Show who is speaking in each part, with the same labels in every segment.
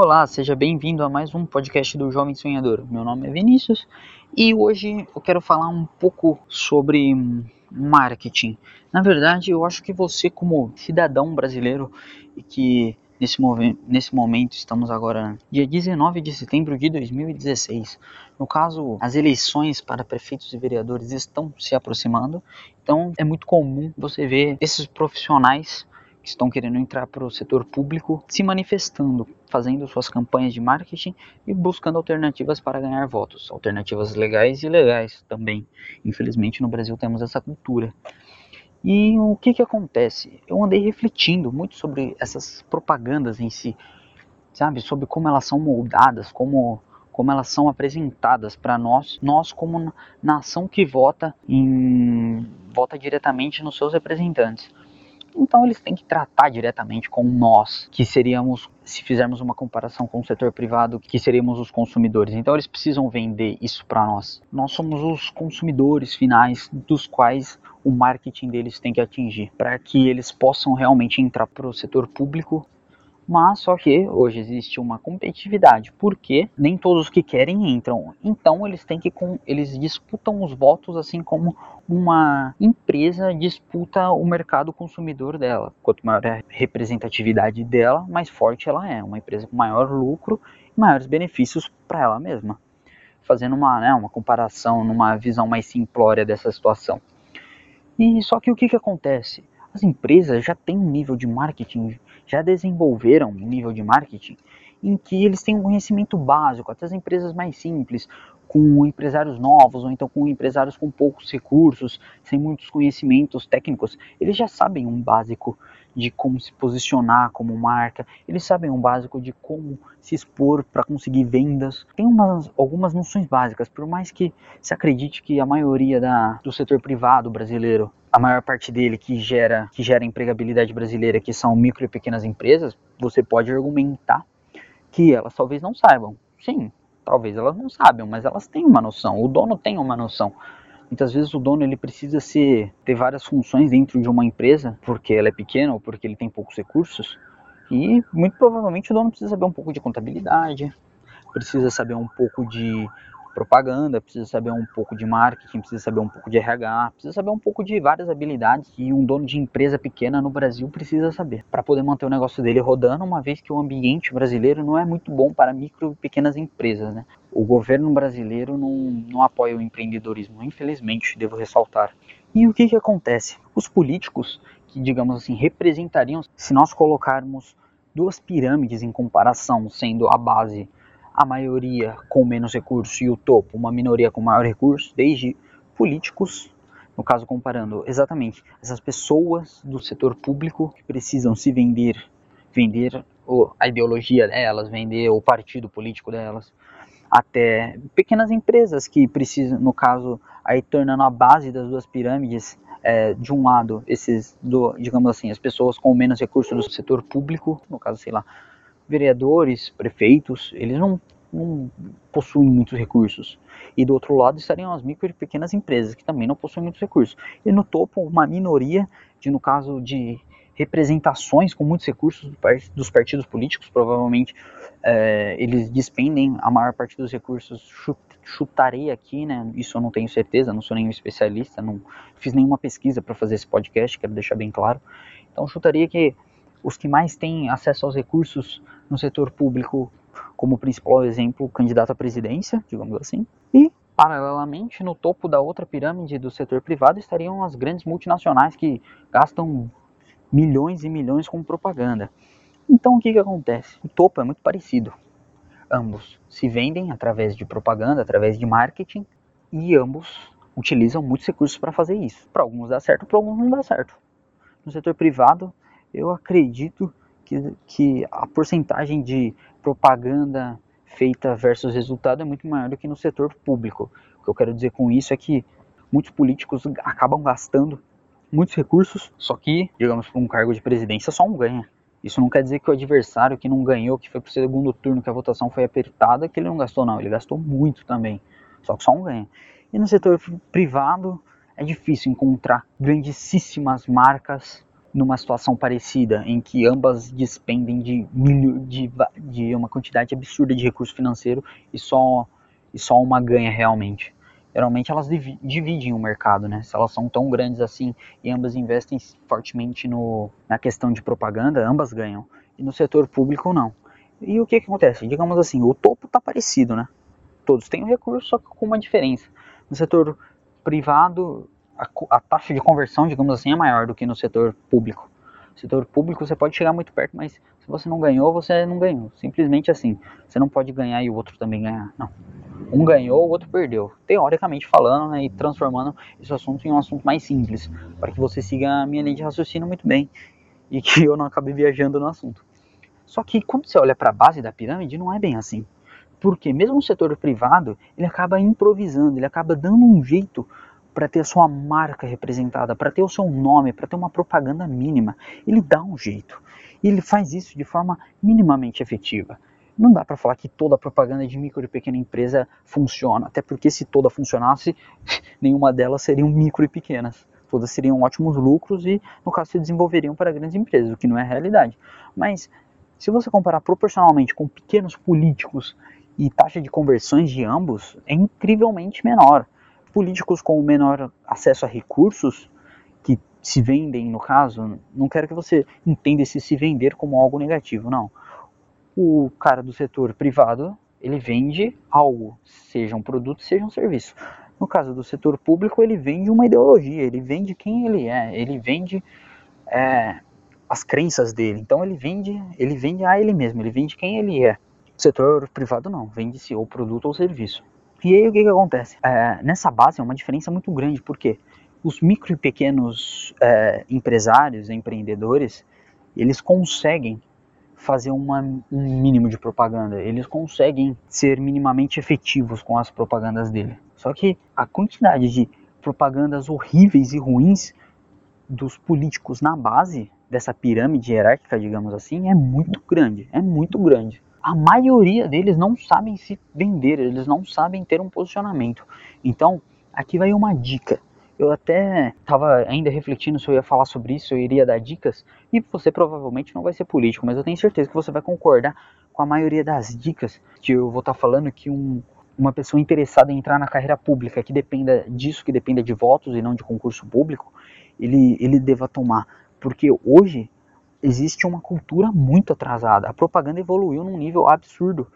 Speaker 1: Olá, seja bem-vindo a mais um podcast do Jovem Sonhador. Meu nome é Vinícius e hoje eu quero falar um pouco sobre marketing. Na verdade, eu acho que você, como cidadão brasileiro e que nesse, nesse momento estamos agora dia 19 de setembro de 2016. No caso, as eleições para prefeitos e vereadores estão se aproximando, então é muito comum você ver esses profissionais que estão querendo entrar para o setor público se manifestando, fazendo suas campanhas de marketing e buscando alternativas para ganhar votos, alternativas legais e ilegais também. Infelizmente no Brasil temos essa cultura. E o que que acontece? Eu andei refletindo muito sobre essas propagandas em si, sabe, sobre como elas são moldadas, como como elas são apresentadas para nós, nós como nação que vota em vota diretamente nos seus representantes. Então eles têm que tratar diretamente com nós, que seríamos, se fizermos uma comparação com o setor privado, que seríamos os consumidores. Então eles precisam vender isso para nós. Nós somos os consumidores finais dos quais o marketing deles tem que atingir, para que eles possam realmente entrar para o setor público mas só que hoje existe uma competitividade, porque nem todos os que querem entram. Então eles têm que eles disputam os votos assim como uma empresa disputa o mercado consumidor dela. Quanto maior a representatividade dela, mais forte ela é. Uma empresa com maior lucro e maiores benefícios para ela mesma. Fazendo uma, né, uma comparação numa visão mais simplória dessa situação. E só que o que, que acontece? As empresas já têm um nível de marketing já desenvolveram um nível de marketing em que eles têm um conhecimento básico, até as empresas mais simples, com empresários novos ou então com empresários com poucos recursos, sem muitos conhecimentos técnicos, eles já sabem um básico de como se posicionar como marca, eles sabem um básico de como se expor para conseguir vendas. Tem umas, algumas noções básicas, por mais que se acredite que a maioria da, do setor privado brasileiro, a maior parte dele que gera, que gera empregabilidade brasileira, que são micro e pequenas empresas, você pode argumentar que elas talvez não saibam. Sim, talvez elas não saibam, mas elas têm uma noção. O dono tem uma noção. Muitas vezes o dono ele precisa ter várias funções dentro de uma empresa, porque ela é pequena ou porque ele tem poucos recursos. E muito provavelmente o dono precisa saber um pouco de contabilidade, precisa saber um pouco de propaganda, precisa saber um pouco de marketing, precisa saber um pouco de RH, precisa saber um pouco de várias habilidades que um dono de empresa pequena no Brasil precisa saber para poder manter o negócio dele rodando, uma vez que o ambiente brasileiro não é muito bom para micro e pequenas empresas, né? O governo brasileiro não, não apoia o empreendedorismo, infelizmente, devo ressaltar. E o que, que acontece? Os políticos, que digamos assim, representariam, se nós colocarmos duas pirâmides em comparação, sendo a base a maioria com menos recursos e o topo uma minoria com maior recurso, desde políticos, no caso comparando exatamente essas pessoas do setor público que precisam se vender, vender a ideologia delas, vender o partido político delas, até pequenas empresas que precisam, no caso, aí tornando a base das duas pirâmides, é, de um lado, esses, do, digamos assim, as pessoas com menos recursos do setor público, no caso, sei lá, vereadores, prefeitos, eles não, não possuem muitos recursos. E do outro lado estariam as micro e pequenas empresas, que também não possuem muitos recursos. E no topo, uma minoria, de no caso de representações com muitos recursos dos partidos políticos, provavelmente é, eles despendem a maior parte dos recursos. Chutarei aqui, né? Isso eu não tenho certeza, não sou nenhum especialista, não fiz nenhuma pesquisa para fazer esse podcast, quero deixar bem claro. Então chutaria que os que mais têm acesso aos recursos no setor público, como principal exemplo, candidato à presidência, digamos assim, e paralelamente no topo da outra pirâmide do setor privado estariam as grandes multinacionais que gastam milhões e milhões com propaganda. Então o que, que acontece? O topo é muito parecido. Ambos se vendem através de propaganda, através de marketing, e ambos utilizam muitos recursos para fazer isso. Para alguns dá certo, para alguns não dá certo. No setor privado, eu acredito que, que a porcentagem de propaganda feita versus resultado é muito maior do que no setor público. O que eu quero dizer com isso é que muitos políticos acabam gastando muitos recursos, só que, digamos, para um cargo de presidência só um ganha. Isso não quer dizer que o adversário que não ganhou, que foi para o segundo turno, que a votação foi apertada, que ele não gastou, não. Ele gastou muito também. Só que só um ganha. E no setor privado é difícil encontrar grandíssimas marcas numa situação parecida, em que ambas despendem de, de, de uma quantidade absurda de recurso financeiro e só, e só uma ganha realmente. Geralmente elas dividem o mercado, né? Se elas são tão grandes assim e ambas investem fortemente no, na questão de propaganda, ambas ganham. E no setor público não. E o que, que acontece? Digamos assim, o topo está parecido, né? Todos têm o recurso, só que com uma diferença. No setor privado, a, a, taxa de conversão, digamos assim, é maior do que no setor público. Setor público você pode chegar muito perto, mas se você não ganhou, você não ganhou. Simplesmente assim. Você não pode ganhar e o outro também ganhar. Não. Um ganhou, o outro perdeu. Teoricamente falando, né, e transformando esse assunto em um assunto mais simples, para que você siga a minha linha de raciocínio muito bem e que eu não acabe viajando no assunto. Só que quando você olha para a base da pirâmide, não é bem assim. Porque mesmo o setor privado, ele acaba improvisando, ele acaba dando um jeito para ter a sua marca representada, para ter o seu nome, para ter uma propaganda mínima. Ele dá um jeito. E ele faz isso de forma minimamente efetiva. Não dá para falar que toda propaganda de micro e pequena empresa funciona, até porque se toda funcionasse, nenhuma delas seriam micro e pequenas. Todas seriam ótimos lucros e, no caso, se desenvolveriam para grandes empresas, o que não é realidade. Mas se você comparar proporcionalmente com pequenos políticos e taxa de conversões de ambos, é incrivelmente menor. Políticos com menor acesso a recursos, que se vendem no caso, não quero que você entenda esse se vender como algo negativo, não. O cara do setor privado, ele vende algo, seja um produto, seja um serviço. No caso do setor público, ele vende uma ideologia, ele vende quem ele é, ele vende é, as crenças dele. Então ele vende, ele vende a ele mesmo, ele vende quem ele é. O setor privado não, vende-se ou produto ou serviço. E aí o que, que acontece? É, nessa base é uma diferença muito grande, porque os micro e pequenos é, empresários, empreendedores, eles conseguem fazer uma, um mínimo de propaganda, eles conseguem ser minimamente efetivos com as propagandas dele. Só que a quantidade de propagandas horríveis e ruins dos políticos na base dessa pirâmide hierárquica, digamos assim, é muito grande, é muito grande. A maioria deles não sabem se vender, eles não sabem ter um posicionamento. Então, aqui vai uma dica. Eu até estava ainda refletindo se eu ia falar sobre isso, eu iria dar dicas, e você provavelmente não vai ser político, mas eu tenho certeza que você vai concordar com a maioria das dicas que eu vou estar tá falando que um, uma pessoa interessada em entrar na carreira pública, que dependa disso, que dependa de votos e não de concurso público, ele, ele deva tomar. Porque hoje existe uma cultura muito atrasada. A propaganda evoluiu num nível absurdo.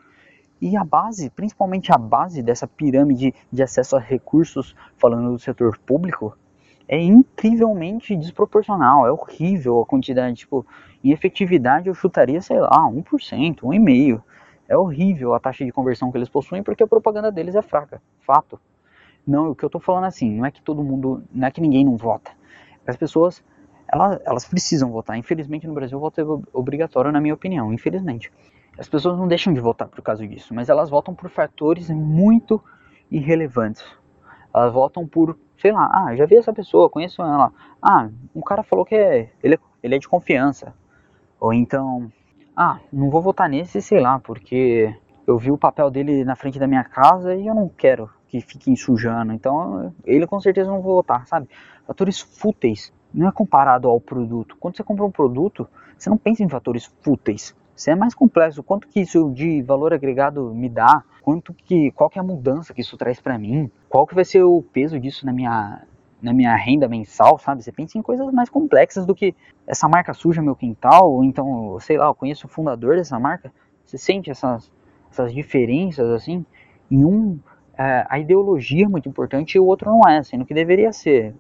Speaker 1: E a base, principalmente a base dessa pirâmide de acesso a recursos, falando do setor público, é incrivelmente desproporcional. É horrível a quantidade. Tipo, em efetividade eu chutaria, sei lá, 1%, 1,5%. É horrível a taxa de conversão que eles possuem porque a propaganda deles é fraca. Fato. Não, o que eu tô falando assim, não é que todo mundo, não é que ninguém não vota. As pessoas elas, elas precisam votar. Infelizmente no Brasil o voto é obrigatório, na minha opinião, infelizmente. As pessoas não deixam de votar por causa disso, mas elas votam por fatores muito irrelevantes. Elas votam por, sei lá, ah, já vi essa pessoa, conheço ela. Ah, um cara falou que é, ele, ele é de confiança. Ou então, ah, não vou votar nesse, sei lá, porque eu vi o papel dele na frente da minha casa e eu não quero que fique ensujando. Então, ele com certeza não vou votar, sabe? Fatores fúteis não é comparado ao produto. Quando você compra um produto, você não pensa em fatores fúteis. Você é mais complexo. Quanto que isso de valor agregado me dá? Quanto que, qual que é a mudança que isso traz para mim? Qual que vai ser o peso disso na minha, na minha renda mensal, sabe? Você pensa em coisas mais complexas do que essa marca suja meu quintal, ou então, sei lá, eu conheço o fundador dessa marca. Você sente essas, essas diferenças assim? Em um, é, a ideologia é muito importante e o outro não é, sendo que deveria ser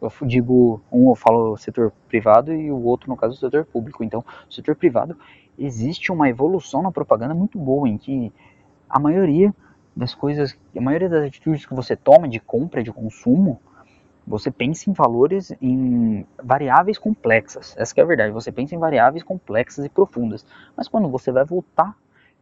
Speaker 1: eu digo, um eu falo setor privado e o outro, no caso, o setor público. Então, o setor privado, existe uma evolução na propaganda muito boa, em que a maioria das coisas, a maioria das atitudes que você toma de compra, de consumo, você pensa em valores, em variáveis complexas. Essa é a verdade, você pensa em variáveis complexas e profundas. Mas quando você vai voltar,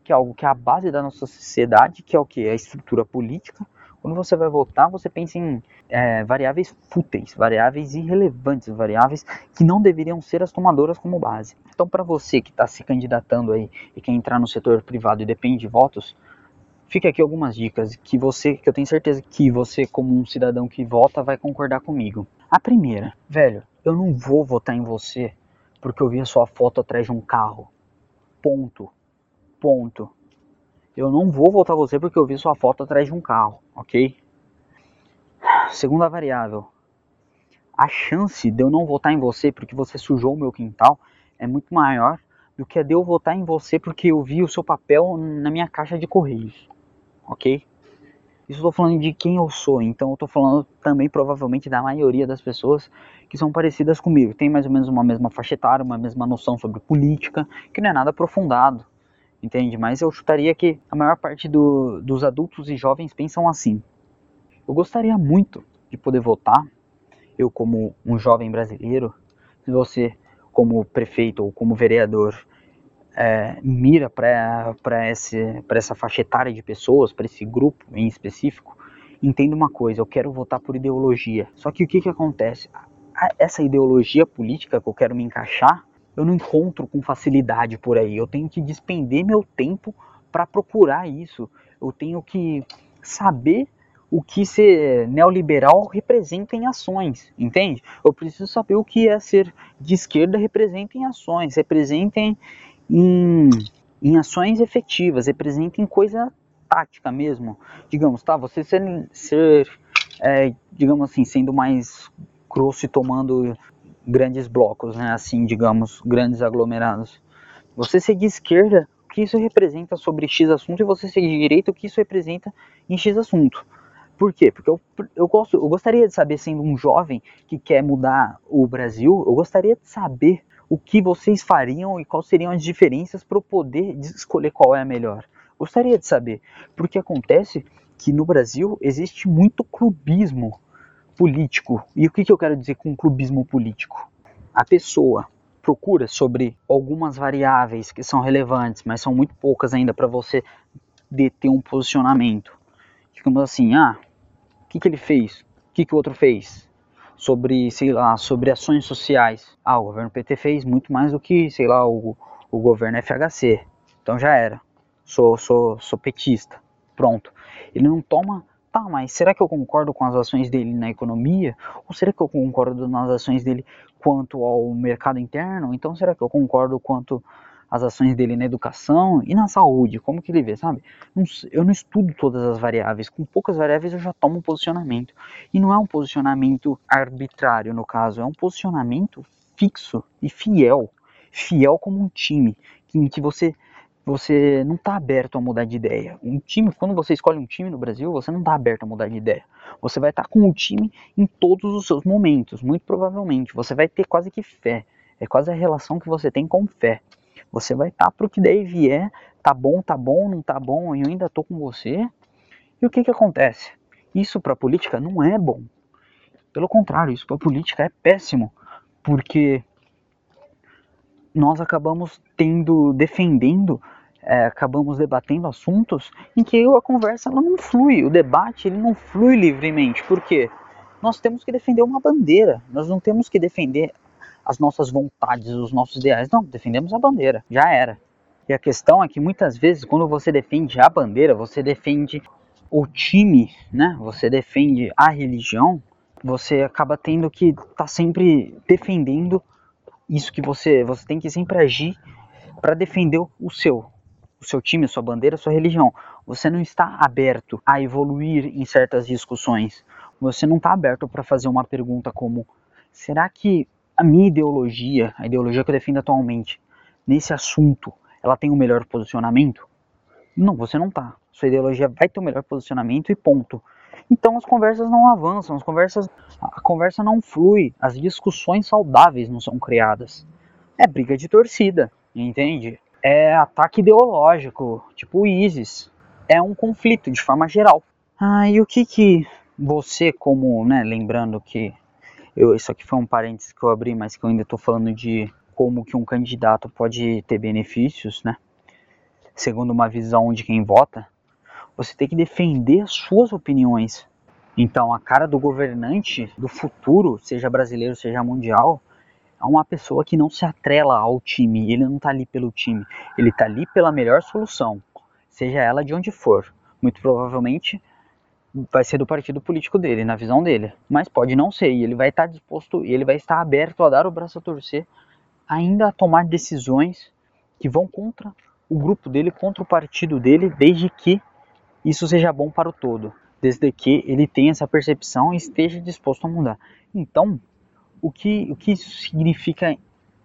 Speaker 1: que é algo que é a base da nossa sociedade, que é o que? É a estrutura política, quando você vai votar, você pensa em é, variáveis fúteis, variáveis irrelevantes, variáveis que não deveriam ser as tomadoras como base. Então, para você que está se candidatando aí e quer entrar no setor privado e depende de votos, fica aqui algumas dicas que você, que eu tenho certeza que você, como um cidadão que vota, vai concordar comigo. A primeira, velho, eu não vou votar em você porque eu vi a sua foto atrás de um carro. Ponto. Ponto. Eu não vou votar você porque eu vi sua foto atrás de um carro, ok? Segunda variável. A chance de eu não votar em você porque você sujou o meu quintal é muito maior do que a de eu votar em você porque eu vi o seu papel na minha caixa de correios, ok? Isso estou falando de quem eu sou, então eu estou falando também provavelmente da maioria das pessoas que são parecidas comigo. Tem mais ou menos uma mesma faixa etária, uma mesma noção sobre política, que não é nada aprofundado, entende? Mas eu chutaria que a maior parte do, dos adultos e jovens pensam assim. Eu gostaria muito de poder votar, eu como um jovem brasileiro, se você como prefeito ou como vereador é, mira para essa faixa etária de pessoas, para esse grupo em específico, entenda uma coisa, eu quero votar por ideologia. Só que o que, que acontece? Essa ideologia política que eu quero me encaixar, eu não encontro com facilidade por aí. Eu tenho que despender meu tempo para procurar isso. Eu tenho que saber o que ser neoliberal representa em ações, entende? Eu preciso saber o que é ser de esquerda representa em ações, representa em, em, em ações efetivas, representem coisa tática mesmo. Digamos, tá, você ser, ser é, digamos assim, sendo mais grosso e tomando grandes blocos, né, assim, digamos, grandes aglomerados. Você ser de esquerda, o que isso representa sobre X assunto, e você ser de direita, o que isso representa em X assunto. Por quê? Porque eu, eu, gosto, eu gostaria de saber, sendo um jovem que quer mudar o Brasil, eu gostaria de saber o que vocês fariam e quais seriam as diferenças para eu poder escolher qual é a melhor. Gostaria de saber, porque acontece que no Brasil existe muito clubismo político. E o que, que eu quero dizer com clubismo político? A pessoa procura sobre algumas variáveis que são relevantes, mas são muito poucas ainda para você ter um posicionamento. Digamos assim, ah, o que, que ele fez? O que, que o outro fez? sobre, sei lá, sobre ações sociais. Ah, o governo PT fez muito mais do que, sei lá, o, o governo FHC. Então já era. Sou, sou, sou petista. Pronto. Ele não toma. Tá, mas será que eu concordo com as ações dele na economia? Ou será que eu concordo nas ações dele quanto ao mercado interno? Então será que eu concordo quanto as ações dele na educação e na saúde, como que ele vê, sabe? Eu não estudo todas as variáveis, com poucas variáveis eu já tomo um posicionamento. E não é um posicionamento arbitrário, no caso, é um posicionamento fixo e fiel. Fiel como um time, em que você você não está aberto a mudar de ideia. Um time, quando você escolhe um time no Brasil, você não está aberto a mudar de ideia. Você vai estar tá com o time em todos os seus momentos, muito provavelmente. Você vai ter quase que fé. É quase a relação que você tem com fé. Você vai estar tá para o que daí vier, tá bom, tá bom, não tá bom, eu ainda tô com você. E o que que acontece? Isso para a política não é bom. Pelo contrário, isso para a política é péssimo, porque nós acabamos tendo, defendendo, é, acabamos debatendo assuntos em que a conversa ela não flui, o debate ele não flui livremente. Por quê? Nós temos que defender uma bandeira, nós não temos que defender as nossas vontades, os nossos ideais. Não, defendemos a bandeira, já era. E a questão é que muitas vezes, quando você defende a bandeira, você defende o time, né? Você defende a religião, você acaba tendo que estar tá sempre defendendo isso que você, você tem que sempre agir para defender o seu, o seu time, a sua bandeira, a sua religião. Você não está aberto a evoluir em certas discussões. Você não está aberto para fazer uma pergunta como: será que a minha ideologia, a ideologia que eu defendo atualmente, nesse assunto, ela tem o um melhor posicionamento? Não, você não tá. Sua ideologia vai ter o um melhor posicionamento e ponto. Então as conversas não avançam, as conversas, a conversa não flui, as discussões saudáveis não são criadas. É briga de torcida, entende? É ataque ideológico, tipo o ISIS. É um conflito de forma geral. Ah, e o que que você, como, né, lembrando que eu, isso aqui foi um parênteses que eu abri, mas que eu ainda estou falando de como que um candidato pode ter benefícios, né? Segundo uma visão de quem vota, você tem que defender as suas opiniões. Então, a cara do governante do futuro, seja brasileiro, seja mundial, é uma pessoa que não se atrela ao time. Ele não está ali pelo time. Ele está ali pela melhor solução, seja ela de onde for. Muito provavelmente vai ser do partido político dele, na visão dele. Mas pode não ser, e ele vai estar disposto, e ele vai estar aberto a dar o braço a torcer, ainda a tomar decisões que vão contra o grupo dele, contra o partido dele, desde que isso seja bom para o todo, desde que ele tenha essa percepção e esteja disposto a mudar. Então, o que, o que isso significa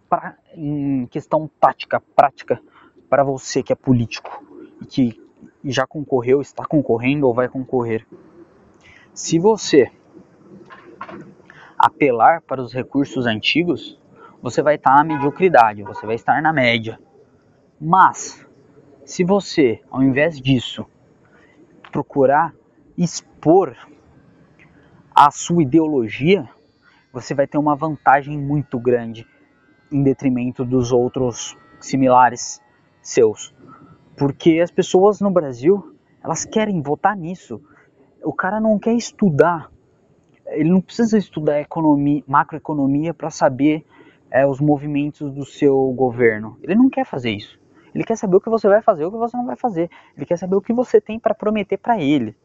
Speaker 1: pra, em questão tática, prática, para você que é político e que já concorreu, está concorrendo ou vai concorrer? Se você apelar para os recursos antigos, você vai estar na mediocridade, você vai estar na média. Mas, se você, ao invés disso, procurar expor a sua ideologia, você vai ter uma vantagem muito grande em detrimento dos outros similares seus. Porque as pessoas no Brasil, elas querem votar nisso. O cara não quer estudar. Ele não precisa estudar economia, macroeconomia para saber é, os movimentos do seu governo. Ele não quer fazer isso. Ele quer saber o que você vai fazer, o que você não vai fazer. Ele quer saber o que você tem para prometer para ele.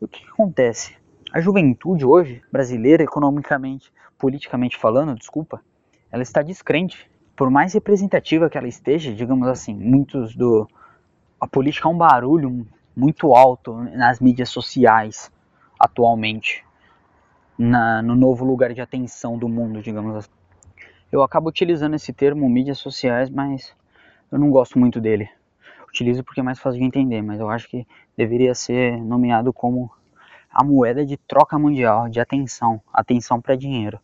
Speaker 1: E o que, que acontece? A juventude hoje, brasileira, economicamente, politicamente falando, desculpa, ela está descrente. Por mais representativa que ela esteja, digamos assim, muitos do. A política é um barulho muito alto nas mídias sociais atualmente, na, no novo lugar de atenção do mundo, digamos assim. Eu acabo utilizando esse termo mídias sociais, mas eu não gosto muito dele. Utilizo porque é mais fácil de entender, mas eu acho que deveria ser nomeado como a moeda de troca mundial de atenção, atenção para dinheiro.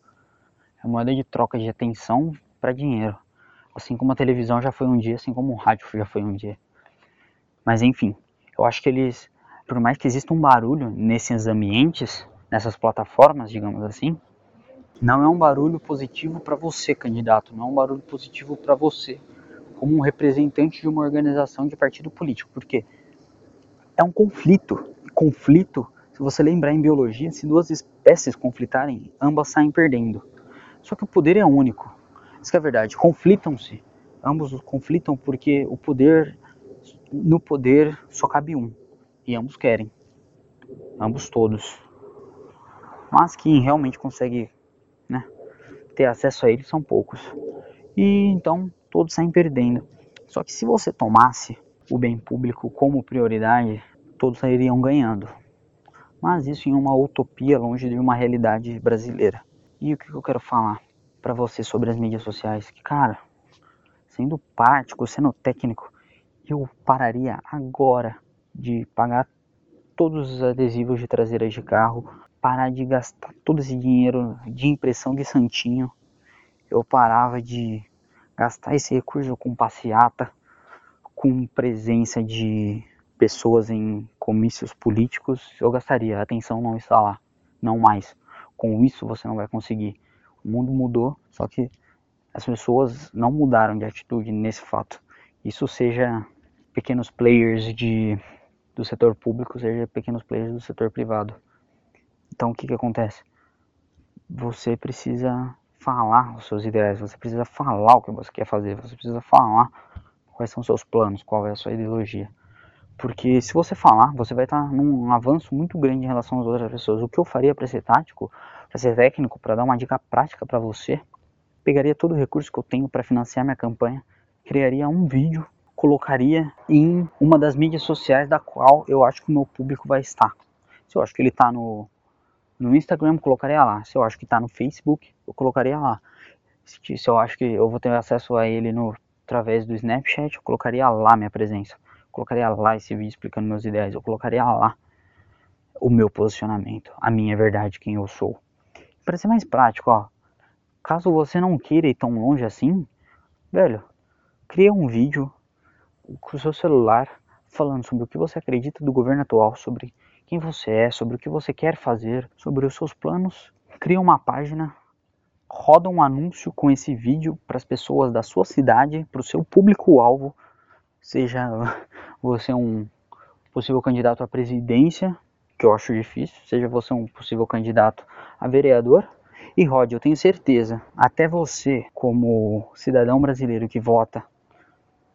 Speaker 1: É moeda de troca de atenção para dinheiro. Assim como a televisão já foi um dia, assim como o rádio já foi um dia. Mas enfim, eu acho que eles, por mais que exista um barulho nesses ambientes, nessas plataformas, digamos assim, não é um barulho positivo para você, candidato, não é um barulho positivo para você como um representante de uma organização de partido político, porque é um conflito. Conflito, se você lembrar em biologia, se duas espécies conflitarem, ambas saem perdendo. Só que o poder é único. Isso é a verdade. Conflitam-se. Ambos conflitam porque o poder, no poder só cabe um. E ambos querem. Ambos todos. Mas quem realmente consegue né, ter acesso a ele são poucos. E então todos saem perdendo. Só que se você tomasse o bem público como prioridade, todos sairiam ganhando. Mas isso em uma utopia longe de uma realidade brasileira. E o que eu quero falar para você sobre as mídias sociais? Que, cara, sendo prático, sendo técnico, eu pararia agora de pagar todos os adesivos de traseiras de carro, parar de gastar todo esse dinheiro de impressão de santinho. Eu parava de gastar esse recurso com passeata, com presença de pessoas em comícios políticos, eu gastaria. A atenção não está lá, não mais. Com isso você não vai conseguir. O mundo mudou, só que as pessoas não mudaram de atitude nesse fato. Isso seja pequenos players de, do setor público, seja pequenos players do setor privado. Então o que, que acontece? Você precisa falar os seus ideais, você precisa falar o que você quer fazer, você precisa falar quais são os seus planos, qual é a sua ideologia. Porque se você falar, você vai estar num avanço muito grande em relação às outras pessoas. O que eu faria para ser tático, para ser técnico, para dar uma dica prática para você, pegaria todo o recurso que eu tenho para financiar minha campanha, criaria um vídeo, colocaria em uma das mídias sociais da qual eu acho que o meu público vai estar. Se eu acho que ele está no no Instagram, colocaria lá. Se eu acho que está no Facebook, eu colocaria lá. Se, se, eu acho que eu vou ter acesso a ele no, através do Snapchat, eu colocaria lá minha presença. Colocaria lá esse vídeo explicando meus ideias. Eu colocaria lá o meu posicionamento, a minha verdade, quem eu sou. Para ser mais prático, ó, caso você não queira ir tão longe assim, velho, cria um vídeo com o seu celular falando sobre o que você acredita do governo atual, sobre quem você é, sobre o que você quer fazer, sobre os seus planos. Cria uma página, roda um anúncio com esse vídeo para as pessoas da sua cidade, para o seu público-alvo, seja você um possível candidato à presidência, que eu acho difícil, seja você um possível candidato a vereador, e rode, eu tenho certeza, até você, como cidadão brasileiro que vota,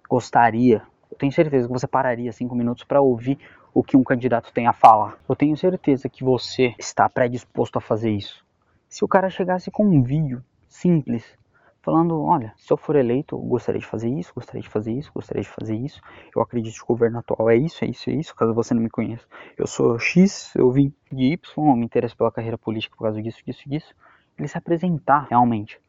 Speaker 1: gostaria eu tenho certeza que você pararia cinco minutos para ouvir o que um candidato tem a falar. Eu tenho certeza que você está predisposto a fazer isso. Se o cara chegasse com um vídeo simples, falando, olha, se eu for eleito, eu gostaria de fazer isso, gostaria de fazer isso, gostaria de fazer isso, eu acredito que o governo atual é isso, é isso, é isso, caso você não me conheça. Eu sou X, eu vim de Y, eu me interesso pela carreira política por causa disso, disso, disso. Ele se apresentar realmente.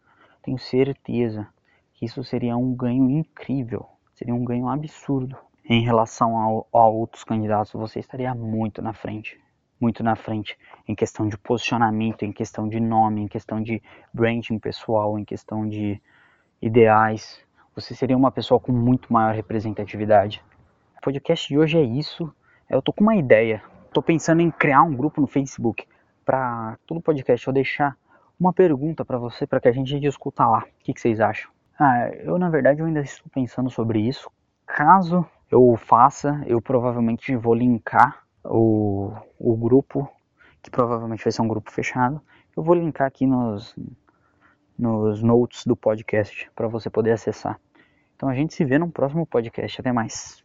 Speaker 1: Tenho certeza que isso seria um ganho incrível, seria um ganho absurdo. Em relação ao, a outros candidatos, você estaria muito na frente muito na frente em questão de posicionamento, em questão de nome, em questão de branding pessoal, em questão de ideais. Você seria uma pessoa com muito maior representatividade. O podcast de hoje é isso. Eu tô com uma ideia. Tô pensando em criar um grupo no Facebook para todo podcast eu deixar uma pergunta para você para que a gente discuta lá. O que, que vocês acham? Ah, eu na verdade eu ainda estou pensando sobre isso. Caso eu faça, eu provavelmente vou linkar o, o grupo, que provavelmente vai ser um grupo fechado. Eu vou linkar aqui nos, nos notes do podcast para você poder acessar. Então a gente se vê no próximo podcast. Até mais.